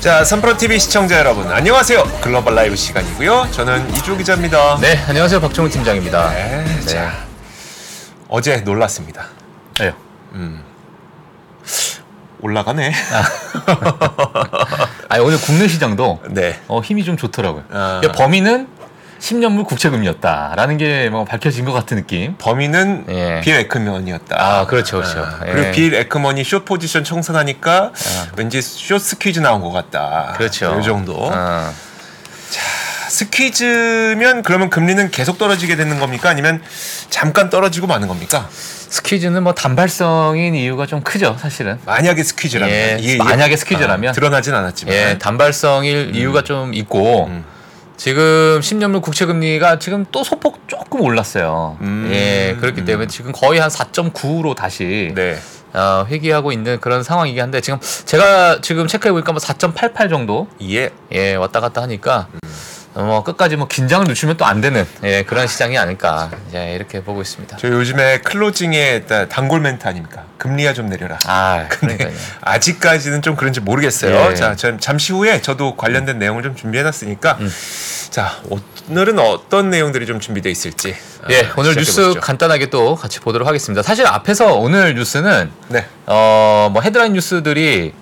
자, 삼프로TV 시청자 여러분, 안녕하세요. 글로벌 라이브 시간이고요. 저는 이조 기자입니다. 네, 안녕하세요. 박정우 팀장입니다. 네, 자, 어제 놀랐습니다. 네. 올라가네. 아, 오늘 국내 시장도 네. 어, 힘이 좀 좋더라고요. 아. 범위는 10년물 국채금리였다라는 게 뭐 밝혀진 것 같은 느낌. 범인은 예. 빌 에크먼이었다. 아, 그렇죠, 그렇죠. 아, 예. 그리고 빌 에크먼이 숏 포지션 청산하니까 왠지 숏 스퀴즈 나온 것 같다. 그렇죠. 이 정도. 어. 스퀴즈면 그러면 금리는 계속 떨어지게 되는 겁니까? 아니면 잠깐 떨어지고 마는 겁니까? 스퀴즈는 뭐 단발성인 이유가 좀 크죠, 사실은. 만약에 스퀴즈라면 예, 만약에 스퀴즈라면. 아, 드러나진 않았지만 예, 단발성일 이유가 좀 있고 음. 지금 10년물 국채 금리가 지금 또 소폭 조금 올랐어요. 음. 예, 그렇기 때문에 지금 거의 한 4.9로 다시 네. 어, 회귀하고 있는 그런 상황이긴 한데 지금 제가 지금 체크해 보니까 뭐 4.88 정도 예. 예 왔다 갔다 하니까 어, 뭐 끝까지 뭐 긴장을 늦추면 또 안 되는 예 그런 시장이 아닐까 이제 이렇게 보고 있습니다. 저 요즘에 클로징에 딱 단골 멘트 아닙니까? 금리야 좀 내려라. 아 근데 그러니까요. 아직까지는 좀 그런지 모르겠어요. 예. 자, 전 잠시 후에 저도 관련된 내용을 좀 준비해놨으니까, 음. 자 오늘은 어떤 내용들이 좀 준비되어 있을지. 예 아, 오늘 뉴스 시작해보시죠. 간단하게 또 같이 보도록 하겠습니다. 사실 앞에서 오늘 뉴스는 네. 어뭐 헤드라인 뉴스들이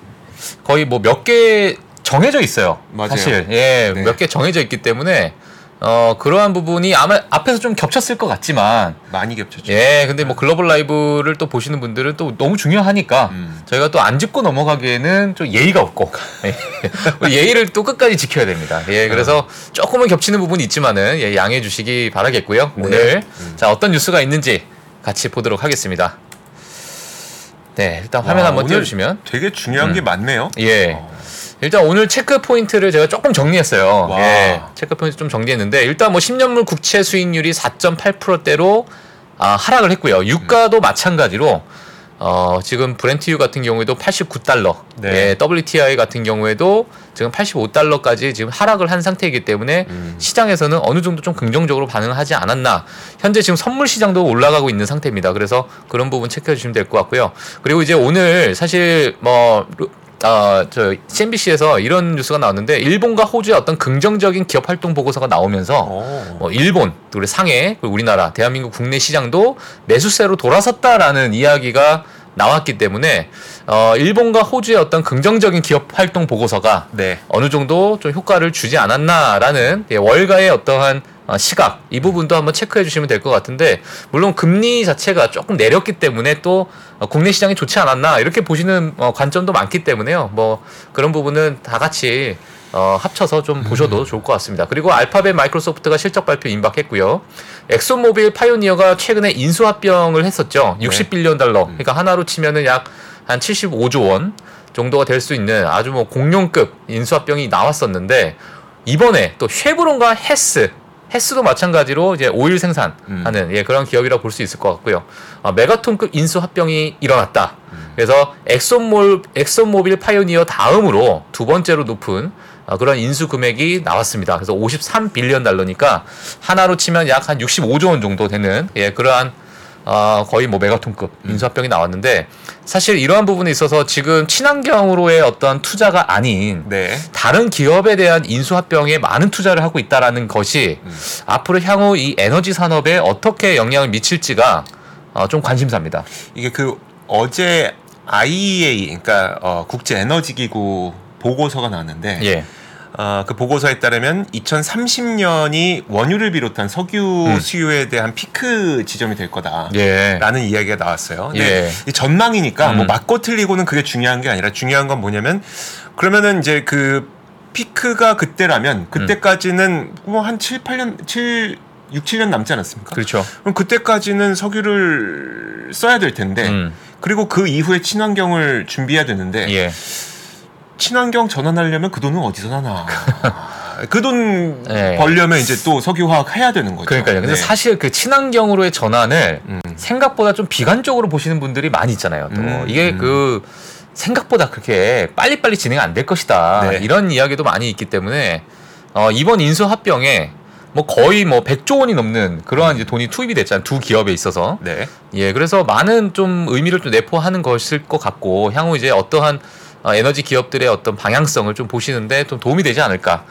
거의 뭐 몇개 정해져 있어요. 맞아요. 사실 예 네. 몇개 정해져 있기 때문에 어 그러한 부분이 아마 앞에서 좀 겹쳤을 것 같지만 많이 겹쳤죠. 예, 근데 뭐 글로벌 라이브를 또 보시는 분들은 또 너무 중요하니까 음. 저희가 또 안 짚고 넘어가기에는 좀 예의가 없고 예. 예의를 또 끝까지 지켜야 됩니다. 예, 그래서 조금은 겹치는 부분이 있지만은 예, 양해해 주시기 바라겠고요. 네. 오늘 음. 자 어떤 뉴스가 있는지 같이 보도록 하겠습니다. 네, 일단 화면 와, 한번 띄워주시면 되게 중요한 게 많네요. 예. 어. 일단 오늘 체크 포인트를 제가 조금 정리했어요. 와. 예. 체크 포인트 좀 정리했는데 일단 뭐 10년물 국채 수익률이 4.8%대로 아, 하락을 했고요. 유가도 마찬가지로 어, 지금 브렌트유 같은 경우에도 89달러, 네. 예, WTI 같은 경우에도 지금 85달러까지 지금 하락을 한 상태이기 때문에 음. 시장에서는 어느 정도 좀 긍정적으로 반응하지 않았나. 현재 지금 선물 시장도 올라가고 있는 상태입니다. 그래서 그런 부분 체크해 주시면 될 것 같고요. 그리고 이제 오늘 사실 뭐 아, 저 CNBC에서 이런 뉴스가 나왔는데 일본과 호주의 어떤 긍정적인 기업 활동 보고서가 나오면서 어. 뭐 일본, 그리고 상해, 그리고 우리나라, 대한민국 국내 시장도 매수세로 돌아섰다라는 이야기가 나왔기 때문에 어, 일본과 호주의 어떤 긍정적인 기업 활동 보고서가 네. 어느 정도 좀 효과를 주지 않았나라는 예, 월가의 어떠한 어, 시각 이 부분도 한번 체크해 주시면 될 것 같은데 물론 금리 자체가 조금 내렸기 때문에 또 어, 국내 시장이 좋지 않았나 이렇게 보시는 어, 관점도 많기 때문에요 뭐 그런 부분은 다 같이 어, 합쳐서 좀 보셔도 좋을 것 같습니다. 그리고 알파벳 마이크로소프트가 실적 발표 임박했고요. 엑손모빌 파이오니어가 최근에 인수합병을 했었죠. 60billion 달러. 그러니까 원화로 치면은 약 한 75조 원 정도가 될 수 있는 아주 뭐 공룡급 인수합병이 나왔었는데 이번에 또 쉐브론과 헤스 헤스도 마찬가지로 이제 오일 생산하는 예, 그런 기업이라고 볼 수 있을 것 같고요. 아, 메가톤급 인수 합병이 일어났다. 그래서 엑손모 엑손모빌 파이오니어 다음으로 두 번째로 높은 아, 그런 인수 금액이 나왔습니다. 그래서 53 billion 달러니까 원화로 치면 약 한 65조 원 정도 되는 예, 그러한 어, 거의 뭐 메가톤급 인수합병이 나왔는데 사실 이러한 부분에 있어서 지금 친환경으로의 어떤 투자가 아닌 네. 다른 기업에 대한 인수합병에 많은 투자를 하고 있다라는 것이 앞으로 향후 이 에너지 산업에 어떻게 영향을 미칠지가 어, 좀 관심사입니다. 이게 그 어제 IEA 그러니까 어, 국제 에너지 기구 보고서가 나왔는데 예. 어, 그 보고서에 따르면 2030년이 원유를 비롯한 석유 음. 수요에 대한 피크 지점이 될 거다. 예. 라는 이야기가 나왔어요. 근데 예. 이 전망이니까 뭐 음. 맞고 틀리고는 그게 중요한 게 아니라 중요한 건 뭐냐면 그러면은 이제 그 피크가 그때라면 그때까지는 뭐 한 7, 8년 7 6, 7년 남지 않았습니까? 그렇죠. 그럼 그때까지는 석유를 써야 될 텐데 음. 그리고 그 이후에 친환경을 준비해야 되는데 예. 친환경 전환하려면 그 돈은 어디서 나나? 그돈 네. 벌려면 이제 또 석유화학 해야 되는 거죠. 그러니까요. 근데 네. 사실 그 친환경으로의 전환을 음. 생각보다 좀 비관적으로 보시는 분들이 많이 있잖아요. 또 음, 이게 음. 그 생각보다 그렇게 빨리빨리 진행 안 될 것이다. 네. 이런 이야기도 많이 있기 때문에 어, 이번 인수 합병에 뭐 거의 뭐 100조 원이 넘는 그러한 이제 돈이 투입이 됐잖아요. 두 기업에 있어서. 네. 예, 그래서 많은 좀 의미를 좀 내포하는 것일 것 같고 향후 이제 어떠한 어, 에너지 기업들의 어떤 방향성을 좀 보시는데 좀 도움이 되지 않을까.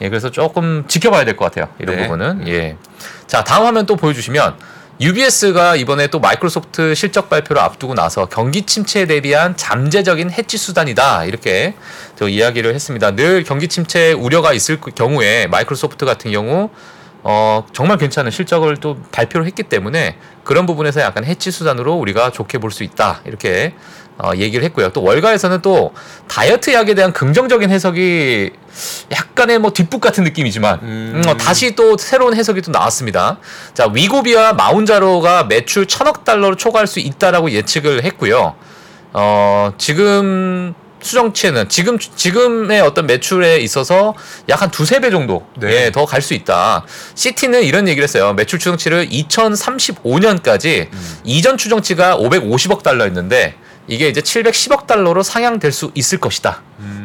예, 그래서 조금 지켜봐야 될 것 같아요. 이런 네. 부분은. 예. 자, 다음 화면 또 보여주시면 UBS가 이번에 또 마이크로소프트 실적 발표를 앞두고 나서 경기 침체에 대비한 잠재적인 해지 수단이다 이렇게 저 이야기를 했습니다. 늘 경기 침체 우려가 있을 그 경우에 마이크로소프트 같은 경우 어 정말 괜찮은 실적을 또 발표를 했기 때문에 그런 부분에서 약간 해지 수단으로 우리가 좋게 볼 수 있다 이렇게 어, 얘기를 했고요. 또 월가에서는 또 다이어트 약에 대한 긍정적인 해석이 약간의 뭐 뒷북 같은 느낌이지만 음. 음, 어, 다시 또 새로운 해석이 또 나왔습니다. 자 위고비와 마운자로가 매출 천억 달러로 초과할 수 있다라고 예측을 했고요. 어 지금 수정치에는 지금 지금의 어떤 매출에 있어서 약 한 두세 배 정도 네. 예, 더갈 수 있다. 시티는 이런 얘기를 했어요. 매출 추정치를 2035년까지 이전 추정치가 550억 달러였는데 이게 이제 710억 달러로 상향될 수 있을 것이다.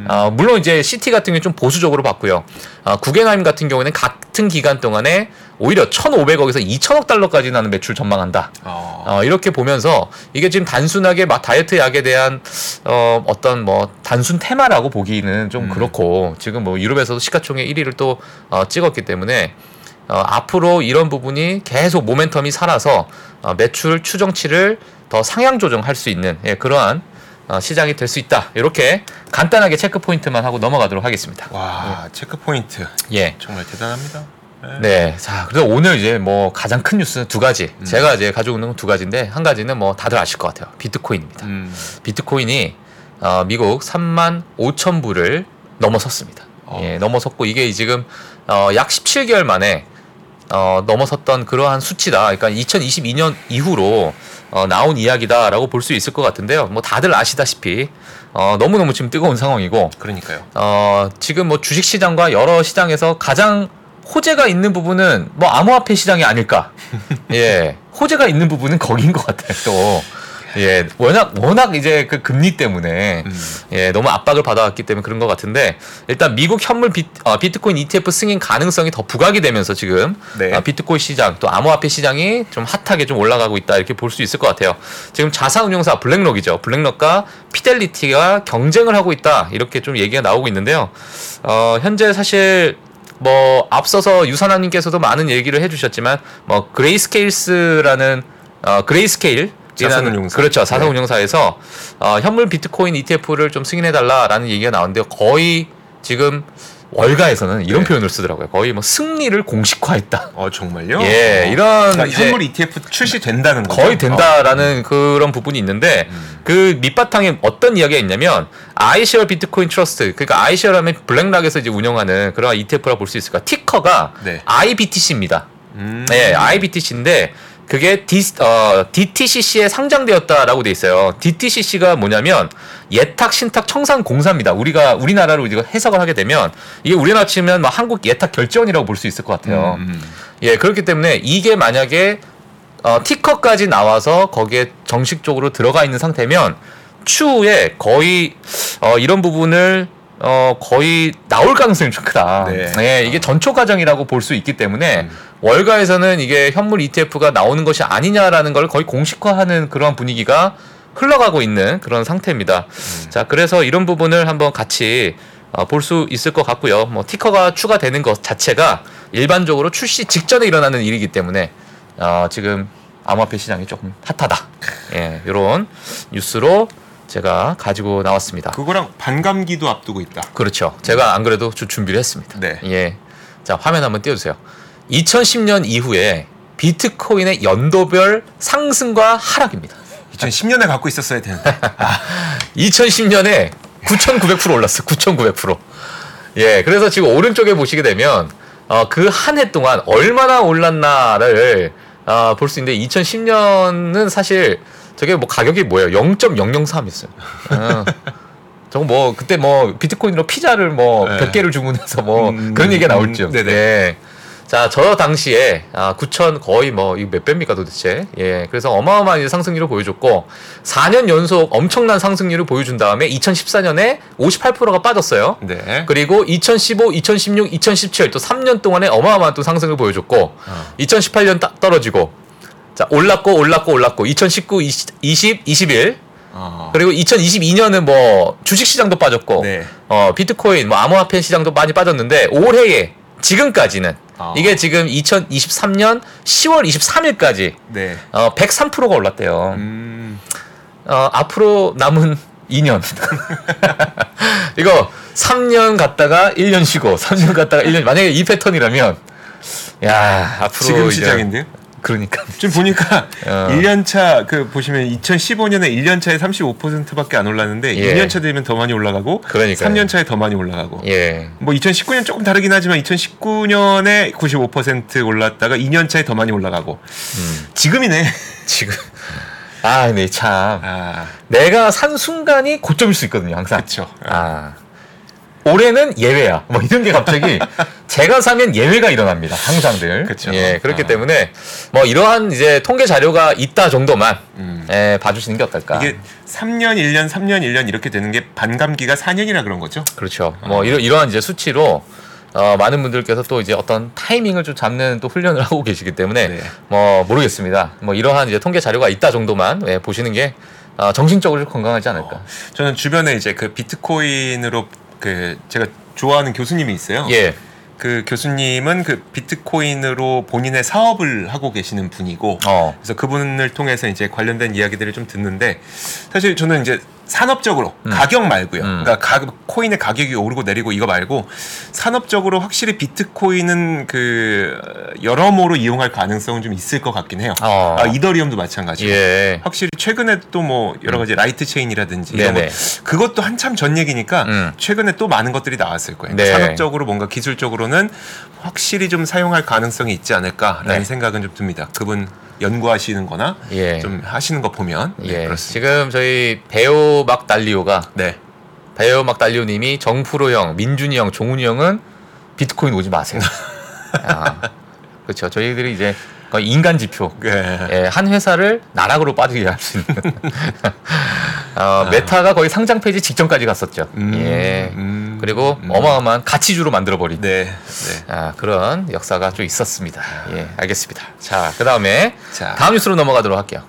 어, 물론 이제 시티 같은 경우는 좀 보수적으로 봤고요. 어, 구겐하임 같은 경우에는 같은 기간 동안에 오히려 1,500억에서 2,000억 달러까지 나는 매출 전망한다. 어. 어, 이렇게 보면서 이게 지금 단순하게 막 다이어트 약에 대한 어, 어떤 뭐 단순 테마라고 보기는 좀 음. 그렇고 지금 뭐 유럽에서도 시가총액 1위를 또 어, 찍었기 때문에 어, 앞으로 이런 부분이 계속 모멘텀이 살아서 어, 매출 추정치를 더 상향 조정할 수 있는 예, 그러한 어, 시장이 될 수 있다. 이렇게 간단하게 체크 포인트만 하고 넘어가도록 하겠습니다. 와 체크 포인트 예. 정말 대단합니다. 네. 네. 자, 그래서 오늘 이제 뭐 가장 큰 뉴스는 두 가지. 제가 이제 가지고 있는 건 두 가지인데 한 가지는 뭐 다들 아실 것 같아요. 비트코인입니다. 음. 비트코인이 어, 미국 3만 5천 불을 넘어섰습니다. 어. 예, 넘어섰고 이게 지금 어, 약 17개월 만에 어, 넘어섰던 그러한 수치다. 그러니까 2022년 이후로 어, 나온 이야기다라고 볼 수 있을 것 같은데요. 뭐 다들 아시다시피 어, 너무너무 지금 뜨거운 상황이고 그러니까요. 어, 지금 뭐 주식 시장과 여러 시장에서 가장 호재가 있는 부분은 뭐 암호화폐 시장이 아닐까. 예. 호재가 있는 부분은 거긴 것 같아요, 또. 예. 워낙, 워낙 이제 그 금리 때문에 음. 예, 너무 압박을 받아왔기 때문에 그런 것 같은데 일단 미국 현물 비, 어, 비트코인 ETF 승인 가능성이 더 부각이 되면서 지금 네. 어, 비트코인 시장 또 암호화폐 시장이 좀 핫하게 좀 올라가고 있다 이렇게 볼 수 있을 것 같아요. 지금 자산운용사 블랙록이죠. 블랙록과 피델리티가 경쟁을 하고 있다 이렇게 좀 얘기가 나오고 있는데요. 어, 현재 사실 뭐 앞서서 유산아님께서도 많은 얘기를 해주셨지만 뭐 그레이스케일스라는 어, 그레이스케일 자산운용사. 그렇죠 네. 자산운용사에서 어, 현물 비트코인 ETF를 좀 승인해달라라는 얘기가 나오는데 거의 지금 월가에서는 이런 네. 표현을 쓰더라고요. 거의 뭐 승리를 공식화했다. 어 정말요? 예, 어. 이런 그러니까 현물 ETF 출시된다는 거죠. 거의 된다라는 그런 부분이 있는데 음. 그 밑바탕에 어떤 이야기가 있냐면 아이셰어 비트코인 트러스트 그러니까 아이셰어라면 블랙락에서 이제 운영하는 그런 ETF라고 볼수 있을까 티커가 네. IBTC입니다. 음. 네, IBTC인데 그게 D, 어, DTCC에 상장되었다라고 돼 있어요. DTCC가 뭐냐면 예탁 신탁 청산 공사입니다. 우리가 우리나라로 이거 해석을 하게 되면 이게 우리나라 치면 막 한국 예탁 결제원이라고 볼 수 있을 것 같아요. 음, 음. 예, 그렇기 때문에 이게 만약에 어, 티커까지 나와서 거기에 정식적으로 들어가 있는 상태면 추후에 거의 어, 이런 부분을 어, 거의 나올 가능성이 좀 크다. 네. 예, 이게 전초 과정이라고 볼 수 있기 때문에 음. 월가에서는 이게 현물 ETF가 나오는 것이 아니냐라는 걸 거의 공식화하는 그런 분위기가 흘러가고 있는 그런 상태입니다. 음. 자, 그래서 이런 부분을 한번 같이 어, 볼 수 있을 것 같고요. 뭐 티커가 추가되는 것 자체가 일반적으로 출시 직전에 일어나는 일이기 때문에 어, 지금 암호화폐 시장이 조금 핫하다. 예, 이런 뉴스로 제가 가지고 나왔습니다. 그거랑 반감기도 앞두고 있다. 그렇죠. 제가 안 그래도 주- 준비를 했습니다. 네. 예. 자, 화면 한번 띄워주세요. 2010년 이후에 비트코인의 연도별 상승과 하락입니다. 2010년에 갖고 있었어야 되는데. 2010년에 9,900% 올랐어. 9,900%. 예, 그래서 지금 오른쪽에 보시게 되면 어, 그 한 해 동안 얼마나 올랐나를 어, 볼 수 있는데 2010년은 사실 저게 뭐 가격이 뭐예요? 0.003이었어요. 어. 저거 뭐 그때 뭐 비트코인으로 피자를 뭐 네. 100개를 주문해서 뭐 음, 그런 얘기가 나올 음, 죠. 네네. 예. 자, 저 당시에 아, 9천 거의 뭐 이거 몇 배입니까 도대체? 예. 그래서 어마어마한 상승률을 보여줬고 4년 연속 엄청난 상승률을 보여준 다음에 2014년에 58%가 빠졌어요. 네. 그리고 2015, 2016, 2017 또 3년 동안에 어마어마한 또 상승을 보여줬고 어. 2018년 딱 떨어지고 자 올랐고 올랐고 올랐고 2019, 20, 20 21 어. 그리고 2022년은 뭐 주식 시장도 빠졌고 네. 어, 비트코인, 뭐 암호화폐 시장도 많이 빠졌는데 올해에 지금까지는 아. 이게 지금 2023년 10월 23일까지 네. 어, 103%가 올랐대요. 음. 어, 앞으로 남은 2년. 이거 3년 갔다가 1년 쉬고 3년 갔다가 1년 만약에 이 패턴이라면 야, 앞으로 지금 시장인데요? 그러니까 지금 보니까 어. 1년차 그 보시면 2015년에 1년차에 35%밖에 안 올랐는데 예. 2년차 되면 더 많이 올라가고 그러니까요. 3년차에 더 많이 올라가고 예. 뭐 2019년 조금 다르긴 하지만 2019년에 95% 올랐다가 2년차에 더 많이 올라가고 음. 지금이네. 지금 아, 네, 참. 아, 내가 산 순간이 고점일 수 있거든요, 항상. 그쵸. 아. 올해는 예외야. 뭐 이런 게 갑자기 제가 사면 예외가 일어납니다. 항상들. 그쵸. 예, 그렇기 아. 때문에 뭐 이러한 이제 통계 자료가 있다 정도만 음. 예, 봐주시는 게 어떨까. 이게 3년 1년 3년 1년 이렇게 되는 게 반감기가 4년이라 그런 거죠. 그렇죠. 뭐 이러, 이러한 이제 수치로 어, 많은 분들께서 또 이제 어떤 타이밍을 좀 잡는 또 훈련을 하고 계시기 때문에 네. 뭐 모르겠습니다. 뭐 이러한 이제 통계 자료가 있다 정도만 예, 보시는 게 어, 정신적으로 좀 건강하지 않을까. 저는 주변에 이제 그 비트코인으로 그 제가 좋아하는 교수님이 있어요. 예. 그 교수님은 그 비트코인으로 본인의 사업을 하고 계시는 분이고 어. 그래서 그분을 통해서 이제 관련된 이야기들을 좀 듣는데 사실 저는 이제 산업적으로 음. 가격 말고요. 음. 그러니까 가, 코인의 가격이 오르고 내리고 이거 말고 산업적으로 확실히 비트코인은 그 여러모로 이용할 가능성은 좀 있을 것 같긴 해요. 어. 아, 이더리움도 마찬가지고. 예. 확실히 최근에 또 뭐 여러 가지 라이트 체인이라든지 이런 거 네네. 그것도 한참 전 얘기니까 음. 최근에 또 많은 것들이 나왔을 거예요. 네. 산업적으로 뭔가 기술적으로는 확실히 좀 사용할 가능성이 있지 않을까라는 네. 생각은 좀 듭니다. 그분 연구하시는 거나 예. 좀 하시는 거 보면 네, 예. 그렇습니다. 지금 저희 배우 막 달리오가 네. 배우 막 달리오 님이 정프로 형, 민준이 형, 종훈이 형은 비트코인 오지 마세요. 아, 그렇죠. 저희들이 이제 인간 지표. 네. 예, 한 회사를 나락으로 빠지게 할 수 있는. 어, 메타가 거의 상장 폐지 직전까지 갔었죠. 음, 예. 음, 그리고 음. 어마어마한 가치주로 만들어버린. 네. 네. 아, 그런 역사가 좀 있었습니다. 예, 알겠습니다. 자, 그 다음에 자. 다음 뉴스로 넘어가도록 할게요.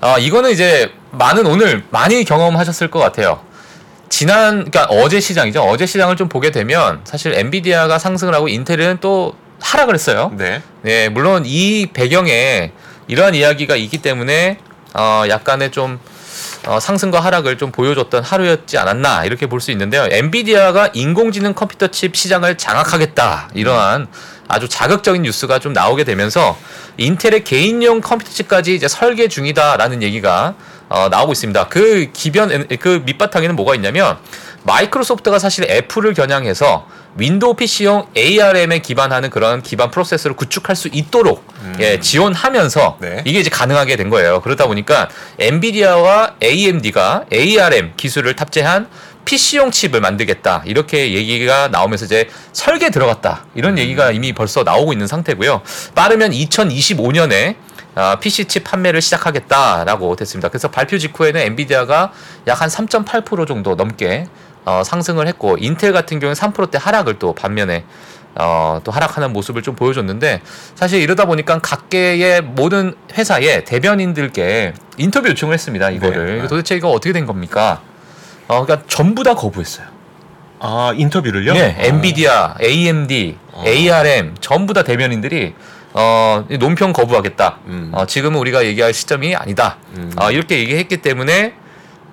아, 이거는 이제 많은 오늘 많이 경험하셨을 것 같아요. 지난, 그러니까 어제 시장이죠. 어제 시장을 좀 보게 되면 사실 엔비디아가 상승을 하고 인텔은 또 하락을 했어요. 네. 네, 물론 이 배경에 이러한 이야기가 있기 때문에 어, 약간의 좀 어, 상승과 하락을 좀 보여줬던 하루였지 않았나 이렇게 볼 수 있는데요. 엔비디아가 인공지능 컴퓨터 칩 시장을 장악하겠다 이러한 아주 자극적인 뉴스가 좀 나오게 되면서 인텔의 개인용 컴퓨터 칩까지 이제 설계 중이다라는 얘기가 어, 나오고 있습니다. 그 기변 그 밑바탕에는 뭐가 있냐면 마이크로소프트가 사실 애플을 겨냥해서 윈도우 PC용 ARM에 기반하는 그런 기반 프로세서를 구축할 수 있도록 예, 지원하면서 네. 이게 이제 가능하게 된 거예요. 그러다 보니까 엔비디아와 AMD가 ARM 기술을 탑재한 PC용 칩을 만들겠다 이렇게 얘기가 나오면서 이제 설계 들어갔다 이런 얘기가 이미 벌써 나오고 있는 상태고요. 빠르면 2025년에 PC 칩 판매를 시작하겠다라고 됐습니다. 그래서 발표 직후에는 엔비디아가 약 한 3.8% 정도 넘게 어, 상승을 했고 인텔 같은 경우는 3%대 하락을 또 반면에 어, 또 하락하는 모습을 좀 보여줬는데 사실 이러다 보니까 각계의 모든 회사의 대변인들께 인터뷰 요청을 했습니다. 이거를 네. 도대체 이거 어떻게 된 겁니까? 어, 그러니까 전부 다 거부했어요. 아, 인터뷰를요? 네, 아. 엔비디아, AMD, 어. ARM 전부 다 대변인들이 어, 이 논평 거부하겠다. 음. 어, 지금은 우리가 얘기할 시점이 아니다. 음. 어, 이렇게 얘기했기 때문에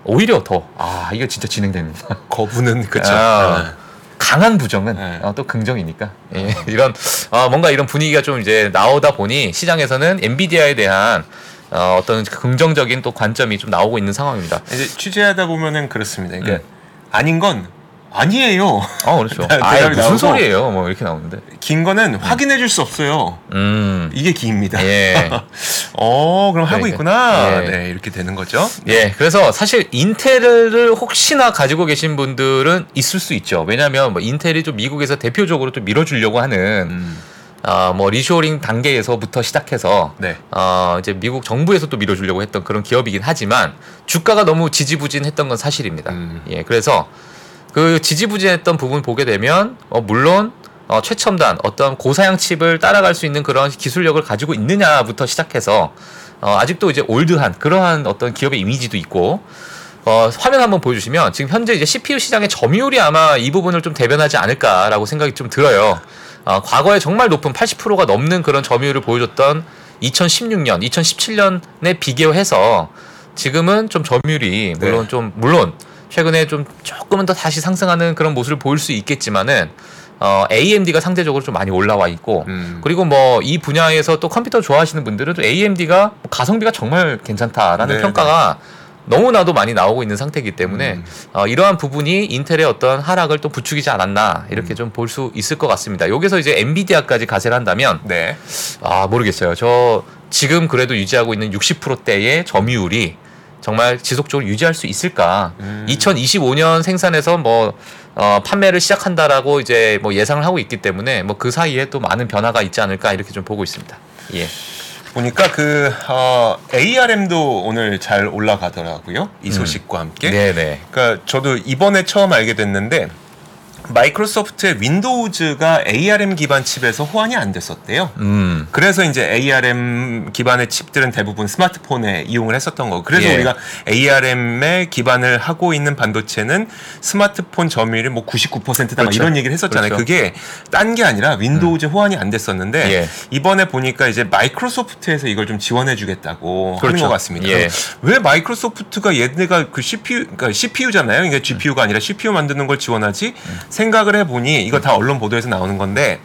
오히려 더 아, 이게 진짜 진행됩니다. 거부는 그쵸. 아. 강한 부정은 네. 어, 또 긍정이니까 예, 이런 어, 뭔가 이런 분위기가 좀 이제 나오다 보니 시장에서는 엔비디아에 대한 어, 어떤 긍정적인 또 관점이 좀 나오고 있는 상황입니다. 이제 취재하다 보면은 그렇습니다. 그러니까 음. 아닌 건 아니에요. 어 그렇죠. 아 무슨. 소리예요? 뭐 이렇게 나오는데. 긴 거는 확인해 줄 수 없어요. 음. 이게 기입니다. 예. 어, 그럼 하고 그러니까. 있구나. 예. 네, 이렇게 되는 거죠. 예, 그래서 사실 인텔을 혹시나 가지고 계신 분들은 있을 수 있죠. 왜냐하면 뭐 인텔이 좀 미국에서 대표적으로 좀 밀어주려고 하는 음, 아, 뭐 리쇼링 단계에서부터 시작해서 네. 어, 이제 미국 정부에서 또 밀어주려고 했던 그런 기업이긴 하지만 주가가 너무 지지부진했던 건 사실입니다. 음. 예, 그래서 그 지지부진했던 부분 보게 되면 어, 물론 어, 최첨단 어떤 고사양 칩을 따라갈 수 있는 그런 기술력을 가지고 있느냐부터 시작해서 어, 아직도 이제 올드한 그러한 어떤 기업의 이미지도 있고 어, 화면 한번 보여주시면 지금 현재 이제 CPU 시장의 점유율이 아마 이 부분을 좀 대변하지 않을까라고 생각이 좀 들어요. 어, 과거에 정말 높은 80%가 넘는 그런 점유율을 보여줬던 2016년, 2017년에 비교해서 지금은 좀 점유율이 물론 네. 좀 물론 최근에 좀 조금은 더 다시 상승하는 그런 모습을 보일 수 있겠지만은 어, AMD가 상대적으로 좀 많이 올라와 있고 음. 그리고 뭐 이 분야에서 또 컴퓨터 좋아하시는 분들은 또 AMD가 가성비가 정말 괜찮다라는 네, 평가가 너무나도 많이 나오고 있는 상태이기 때문에 음. 어, 이러한 부분이 인텔의 어떤 하락을 또 부추기지 않았나 이렇게 음. 좀볼 수 있을 것 같습니다. 여기서 이제 엔비디아까지 가세를 한다면 네. 아 모르겠어요. 저 지금 그래도 유지하고 있는 60%대의 점유율이 정말 지속적으로 유지할 수 있을까? 음. 2025년 생산에서 뭐 어, 판매를 시작한다라고 이제 뭐 예상을 하고 있기 때문에 뭐 그 사이에 또 많은 변화가 있지 않을까 이렇게 좀 보고 있습니다. 예. 보니까 그 어, ARM도 오늘 잘 올라가더라고요. 이 소식과 함께. 음. 네네. 그러니까 저도 이번에 처음 알게 됐는데 마이크로소프트의 윈도우즈가 ARM 기반 칩에서 호환이 안 됐었대요. 음. 그래서 이제 ARM 기반의 칩들은 대부분 스마트폰에 이용을 했었던 거고. 그래서 예. 우리가 ARM에 기반을 하고 있는 반도체는 스마트폰 점유율이 뭐 99%다 막 그렇죠. 이런 얘기를 했었잖아요. 그렇죠. 그게 딴 게 아니라 윈도우즈 호환이 안 됐었는데 예. 이번에 보니까 이제 마이크로소프트에서 이걸 좀 지원해 주겠다고 하는 그렇죠. 것 같습니다. 예. 왜 마이크로소프트가 얘네가 그 CPU, 그러니까 CPU잖아요. 그러니까 GPU가 아니라 CPU 만드는 걸 지원하지? 생각을 해보니 이거 다 언론 보도에서 나오는 건데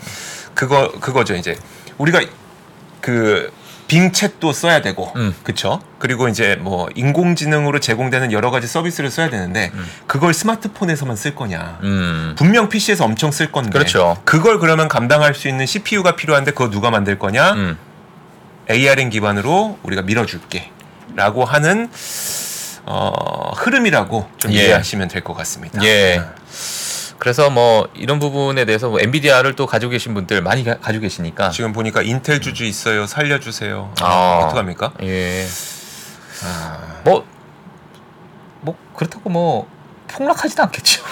그거 그거죠 이제 우리가 그 빙챗도 써야 되고, 음. 그쵸? 그리고 이제 뭐 인공지능으로 제공되는 여러 가지 서비스를 써야 되는데 그걸 스마트폰에서만 쓸 거냐? 음. 분명 PC에서 엄청 쓸 건데, 그렇죠. 그걸 그러면 감당할 수 있는 CPU가 필요한데 그거 누가 만들 거냐? 음. ARM 기반으로 우리가 밀어줄게.라고 하는 어, 흐름이라고 좀 예. 이해하시면 될 것 같습니다. 예. 그래서 뭐 이런 부분에 대해서 뭐 엔비디아를 또 가지고 계신 분들 많이 가, 지고 계시니까 지금 보니까 인텔 주주 있어요. 살려주세요. 아. 어떡합니까? 예. 아, 뭐, 뭐, 그렇다고 뭐, 폭락하지도 않겠죠.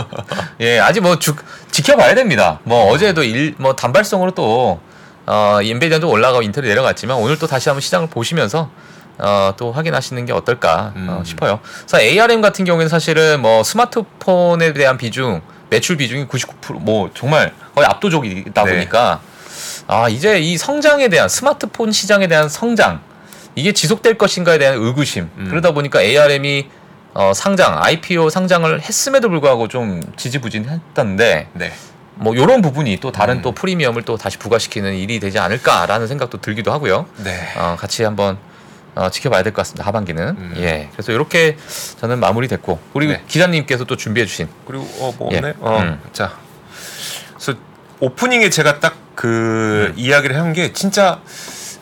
예, 아직 뭐, 주, 지켜봐야 됩니다. 뭐, 어제도 일, 뭐, 단발성으로 또, 어, 인베디아도 올라가고 인텔이 내려갔지만, 오늘 또 다시 한번 시장을 보시면서, 어, 또 확인하시는 게 어떨까 어, 음. 싶어요. 그래서 ARM 같은 경우에는 사실은 뭐, 스마트폰에 대한 비중, 매출 비중이 99%, 뭐, 정말 거의 압도적이다 네. 보니까, 아, 이제 이 성장에 대한, 스마트폰 시장에 대한 성장, 이게 지속될 것인가에 대한 의구심. 음. 그러다 보니까 ARM이 어, 상장, IPO 상장을 했음에도 불구하고 좀 지지부진했던데 네. 뭐 이런 부분이 또 다른 음. 또 프리미엄을 또 다시 부과시키는 일이 되지 않을까라는 생각도 들기도 하고요. 네. 어, 같이 한번 어, 지켜봐야 될 것 같습니다. 하반기는 음. 예. 그래서 이렇게 저는 마무리됐고 우리 네. 기자님께서 또 준비해 주신 그리고 어, 뭐 예. 없네. 어, 음. 자. 그래서 오프닝에 제가 딱그 음. 이야기를 한 게 진짜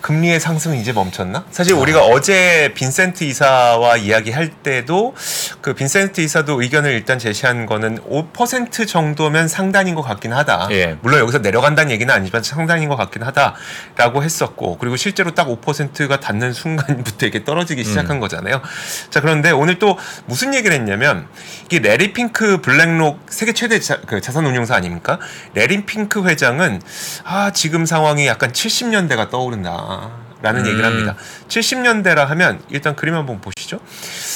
금리의 상승은 이제 멈췄나? 아. 사실 우리가 어제 빈센트 이사와 이야기할 때도 그 빈센트 이사도 의견을 일단 제시한 거는 5% 정도면 상단인 것 같긴 하다. 예. 물론 여기서 내려간다는 얘기는 아니지만 상단인 것 같긴 하다라고 했었고 그리고 실제로 딱 5%가 닿는 순간부터 이렇게 떨어지기 음. 시작한 거잖아요. 자 그런데 오늘 또 무슨 얘기를 했냐면 이게 래리 핑크 블랙록 세계 최대 자, 그 자산운용사 아닙니까? 래리 핑크 회장은 아 지금 상황이 약간 70년대가 떠오른다. 아 라는 음. 얘기를 합니다. 70년대라 하면 일단 그림 한번 보시죠.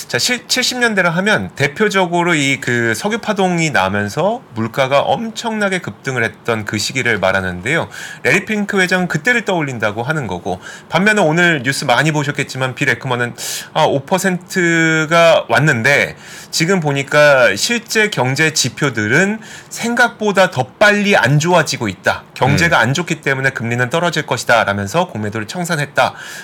자, 70년대라 하면 대표적으로 이 그 석유 파동이 나면서 물가가 엄청나게 급등을 했던 그 시기를 말하는데요. 래리 핑크 회장은 그때를 떠올린다고 하는 거고 반면에 오늘 뉴스 많이 보셨겠지만 빌 애크먼은 아, 5%가 왔는데 지금 보니까 실제 경제 지표들은 생각보다 더 빨리 안 좋아지고 있다. 경제가 안 좋기 때문에 금리는 떨어질 것이다. 라면서 공매도를 청산했다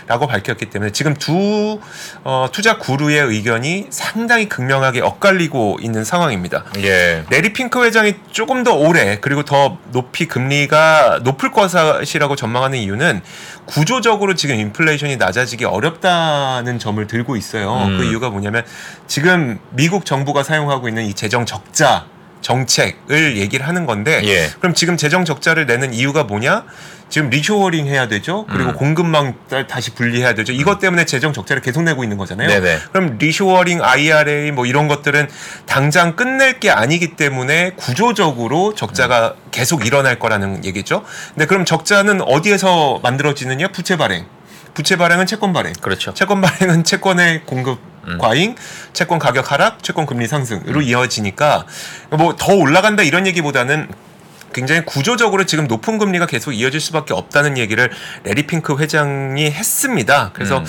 라고 밝혔기 때문에 지금 두 어, 투자 구루의 의견이 상당히 극명하게 엇갈리고 있는 상황입니다. 예. 레리 핑크 회장이 조금 더 오래 그리고 더 높이 금리가 높을 것이라고 전망하는 이유는 구조적으로 지금 인플레이션이 낮아지기 어렵다는 점을 들고 있어요. 음. 그 이유가 뭐냐면 지금 미국 정부가 사용하고 있는 이 재정 적자 정책을 얘기를 하는 건데 예. 그럼 지금 재정 적자를 내는 이유가 뭐냐? 지금 리쇼어링 해야 되죠. 그리고 음. 공급망 다시 분리해야 되죠. 이것 때문에 재정 적자를 계속 내고 있는 거잖아요. 네네. 그럼 리쇼어링, IRA 뭐 이런 것들은 당장 끝낼 게 아니기 때문에 구조적으로 적자가 계속 일어날 거라는 얘기죠. 근데 그럼 적자는 어디에서 만들어지느냐? 부채 발행. 부채 발행은 채권 발행. 그렇죠. 채권 발행은 채권의 공급 음. 과잉, 채권 가격 하락, 채권 금리 상승으로 이어지니까 뭐 더 올라간다 이런 얘기보다는 굉장히 구조적으로 지금 높은 금리가 계속 이어질 수밖에 없다는 얘기를 레리 핑크 회장이 했습니다. 그래서 음.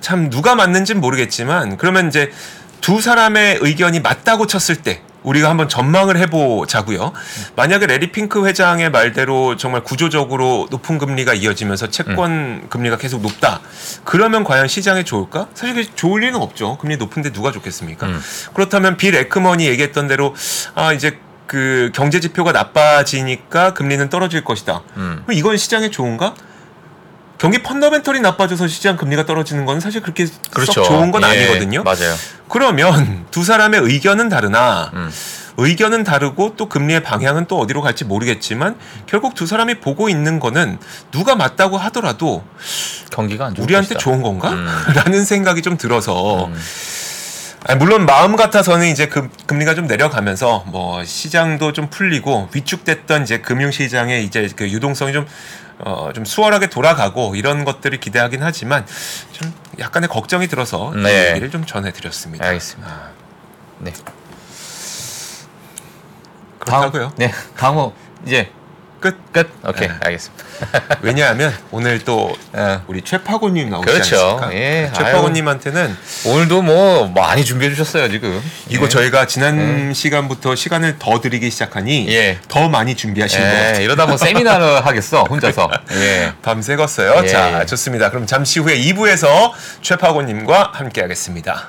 참 누가 맞는지는 모르겠지만 그러면 이제 두 사람의 의견이 맞다고 쳤을 때 우리가 한번 전망을 해보자고요. 만약에 레리 핑크 회장의 말대로 정말 구조적으로 높은 금리가 이어지면서 채권 금리가 계속 높다. 그러면 과연 시장에 좋을까? 사실 좋을 리는 없죠. 금리 높은데 누가 좋겠습니까? 음. 그렇다면 빌 에크먼이 얘기했던 대로 아 이제 그 경제 지표가 나빠지니까 금리는 떨어질 것이다. 음. 그럼 이건 시장에 좋은가? 경기 펀더멘털이 나빠져서 시장 금리가 떨어지는 건 사실 그렇게 그렇죠. 썩 좋은 건 예, 아니거든요. 맞아요. 그러면 두 사람의 의견은 다르나 음. 의견은 다르고 또 금리의 방향은 또 어디로 갈지 모르겠지만 결국 두 사람이 보고 있는 거는 누가 맞다고 하더라도 경기가 안 좋을 우리한테 것이다. 좋은 건가? 음. 라는 생각이 좀 들어서 음. 아니, 물론 마음 같아서는 이제 금, 금리가 좀 내려가면서 뭐 시장도 좀 풀리고 위축됐던 이제 금융 시장의 이제 그 유동성이 좀 어, 좀 수월하게 돌아가고 이런 것들을 기대하긴 하지만 좀 약간의 걱정이 들어서 이 네. 얘기를 좀 전해드렸습니다. 알겠습니다. 아, 네. 그렇다고요. 네. 다음 이제 끝. 끝. 오케이. 네. 알겠습니다. 왜냐하면 오늘 또 어. 우리 최파고님 나오시지 그렇죠. 않습니까? 예, 최파고님한테는 오늘도 뭐 많이 준비해 주셨어요 지금. 이거 예. 저희가 지난 시간부터 시간을 더 드리기 시작하니 예. 더 많이 준비하신 것 같아요. 예, 이러다 뭐 세미나를 하겠어 혼자서. 예. 밤새 갔어요. 예. 자, 좋습니다. 그럼 잠시 후에 2부에서 최파고님과 함께하겠습니다.